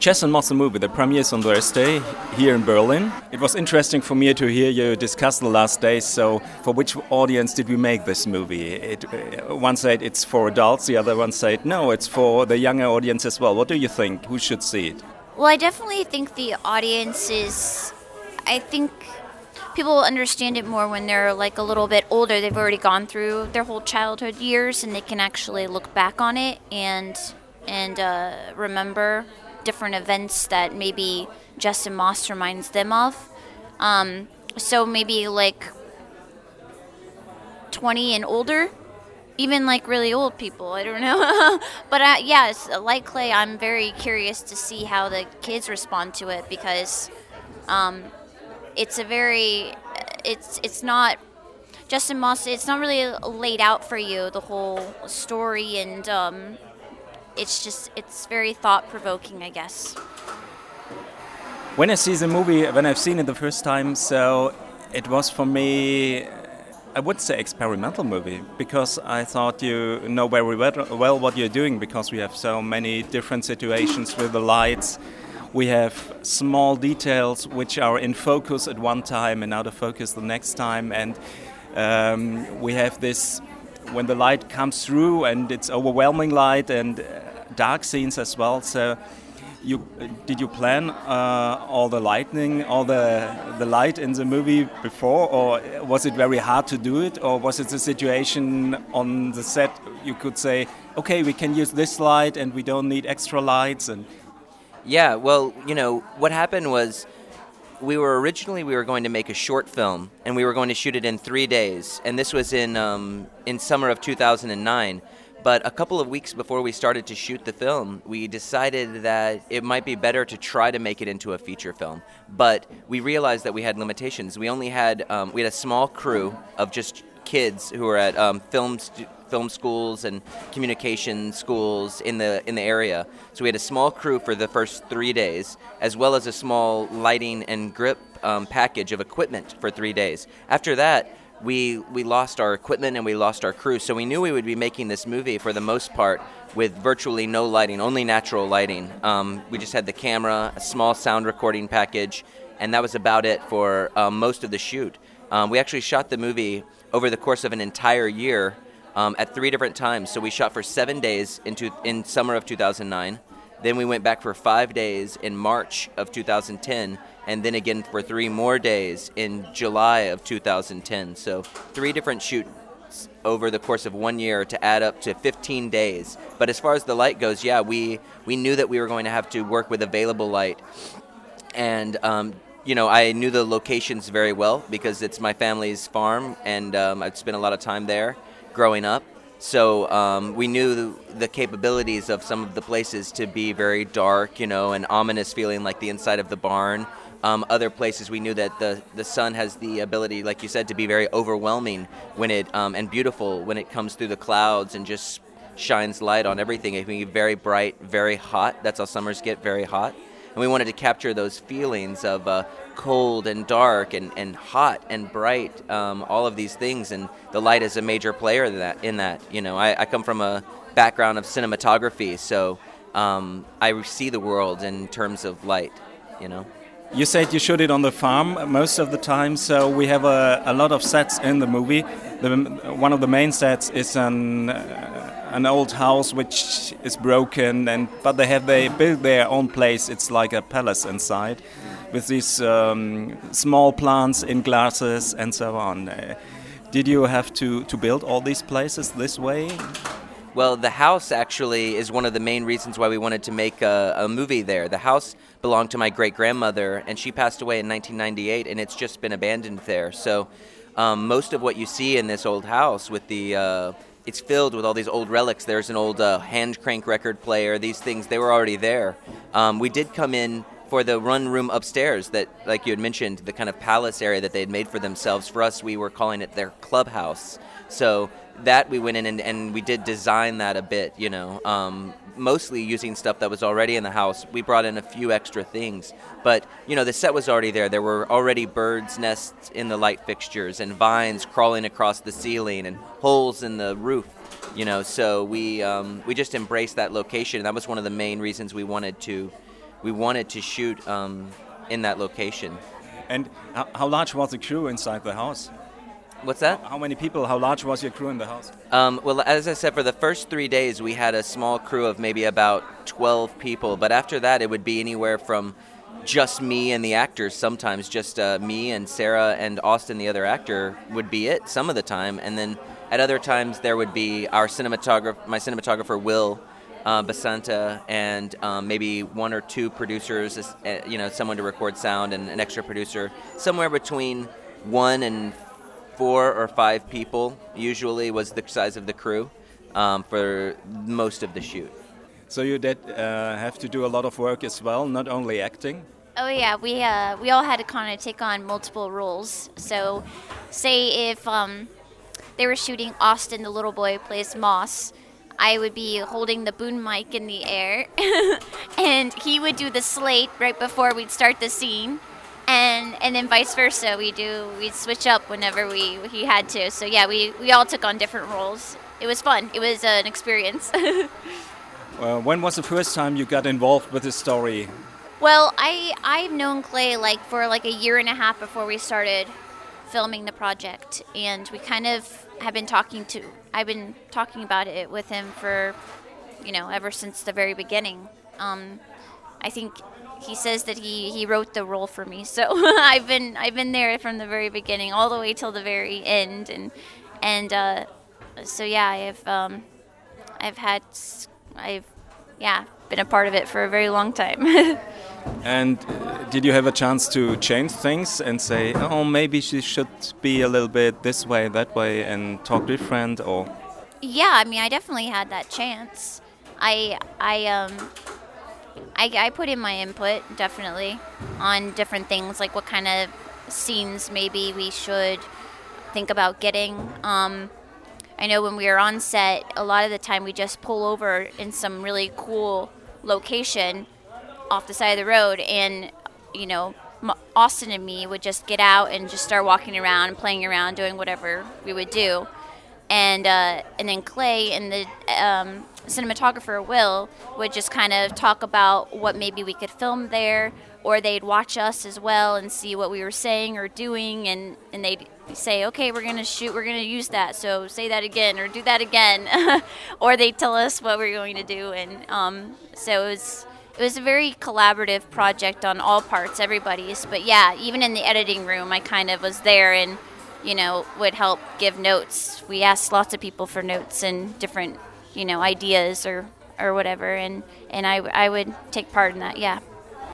Jess and Moss movie, the premiere is on Thursday here in Berlin. It was interesting for me to hear you discuss the last days. So, for which audience did we make this movie? It, uh, one said it's for adults, the other one said no, it's for the younger audience as well. What do you think? Who should see it? Well, I definitely think the audience is. I think people understand it more when they're like a little bit older. They've already gone through their whole childhood years, and they can actually look back on it and and uh, remember different events that maybe Jess and Moss reminds them of. Um, so maybe like 20 and older, even like really old people. I don't know. but uh, yes, like Clay, I'm very curious to see how the kids respond to it because um, it's a very, it's it's not Justin Moss. It's not really laid out for you the whole story and um, it's just it's very thought provoking, I guess. When I see the movie, when I've seen it the first time, so it was for me, I would say experimental movie because I thought you know very well what you're doing because we have so many different situations with the lights. We have small details which are in focus at one time and out of focus the next time, and um, we have this when the light comes through and it's overwhelming light and dark scenes as well. So, you did you plan uh, all the lightning, all the the light in the movie before, or was it very hard to do it, or was it a situation on the set you could say, okay, we can use this light and we don't need extra lights and. Yeah, well, you know what happened was we were originally we were going to make a short film and we were going to shoot it in three days and this was in um, in summer of 2009 but a couple of weeks before we started to shoot the film, we decided that it might be better to try to make it into a feature film. But we realized that we had limitations. We only had um, we had a small crew of just kids who were at um, film st- film schools and communication schools in the in the area. So we had a small crew for the first three days, as well as a small lighting and grip um, package of equipment for three days. After that, we we lost our equipment and we lost our crew. So we knew we would be making this movie for the most part with virtually no lighting, only natural lighting. Um, we just had the camera, a small sound recording package, and that was about it for um, most of the shoot. Um, we actually shot the movie over the course of an entire year um, at three different times. So we shot for seven days into in summer of 2009. Then we went back for five days in March of 2010 and then again for three more days in July of 2010. So three different shoots over the course of one year to add up to 15 days. But as far as the light goes, yeah, we we knew that we were going to have to work with available light, and um, you know I knew the locations very well because it's my family's farm, and um, I'd spent a lot of time there growing up. So um, we knew the, the, capabilities of some of the places to be very dark, you know, and ominous feeling like the inside of the barn. Um, other places we knew that the, the sun has the ability, like you said, to be very overwhelming when it um, and beautiful when it comes through the clouds and just shines light on everything. It can be very bright, very hot. That's how summers get very hot. And we wanted to capture those feelings of uh, cold and dark and, and hot and bright, um, all of these things. And the light is a major player in that. In that. You know, I, I come from a background of cinematography, so um, I see the world in terms of light, you know. You said you shoot it on the farm most of the time, so we have a, a lot of sets in the movie. The, one of the main sets is an an old house which is broken, and but they have they built their own place. It's like a palace inside, with these um, small plants in glasses and so on. Uh, did you have to to build all these places this way? Well, the house actually is one of the main reasons why we wanted to make a, a movie there. The house belonged to my great grandmother, and she passed away in 1998, and it's just been abandoned there. So, um, most of what you see in this old house with the uh, it's filled with all these old relics. There's an old uh, hand crank record player. These things they were already there. Um, we did come in for the run room upstairs that, like you had mentioned, the kind of palace area that they had made for themselves. For us, we were calling it their clubhouse. So that we went in and, and we did design that a bit, you know, um, mostly using stuff that was already in the house. We brought in a few extra things, but you know, the set was already there. There were already birds' nests in the light fixtures and vines crawling across the ceiling and holes in the roof. You know, so we um, we just embraced that location. That was one of the main reasons we wanted to we wanted to shoot um, in that location. And how, how large was the crew inside the house? What's that? How many people? How large was your crew in the house? Um, well, as I said, for the first three days, we had a small crew of maybe about 12 people. But after that, it would be anywhere from just me and the actors. Sometimes just uh, me and Sarah and Austin, the other actor, would be it some of the time. And then at other times, there would be our cinematographer, my cinematographer Will uh, Basanta, and um, maybe one or two producers. Uh, you know, someone to record sound and an extra producer. Somewhere between one and four or five people usually was the size of the crew um, for most of the shoot. So you did uh, have to do a lot of work as well, not only acting. Oh yeah, we uh, we all had to kind of take on multiple roles. So, say if um, they were shooting Austin, the little boy plays Moss. I would be holding the boom mic in the air, and he would do the slate right before we'd start the scene and and then vice versa. We do we switch up whenever we he had to. So yeah, we we all took on different roles. It was fun. It was an experience. uh, when was the first time you got involved with the story? Well, I I've known Clay like for like a year and a half before we started filming the project, and we kind of have been talking to. I've been talking about it with him for, you know, ever since the very beginning. Um, I think he says that he, he wrote the role for me. So I've been I've been there from the very beginning all the way till the very end, and and uh, so yeah, I've um, I've had I've yeah been a part of it for a very long time. and uh, did you have a chance to change things and say, oh, maybe she should be a little bit this way, that way, and talk different, or? Yeah, I mean, I definitely had that chance. I I um I, I put in my input definitely on different things, like what kind of scenes maybe we should think about getting. Um, I know when we were on set, a lot of the time we just pull over in some really cool location off the side of the road, and you know, Austin and me would just get out and just start walking around and playing around, doing whatever we would do. And uh, and then Clay and the um, cinematographer Will would just kind of talk about what maybe we could film there, or they'd watch us as well and see what we were saying or doing, and, and they'd say, okay, we're gonna shoot, we're gonna use that, so say that again or do that again, or they'd tell us what we're going to do, and um, so it was it was a very collaborative project on all parts, everybody's. But yeah, even in the editing room, I kind of was there and you know would help give notes. We asked lots of people for notes and different you know ideas or or whatever and and I, I would take part in that yeah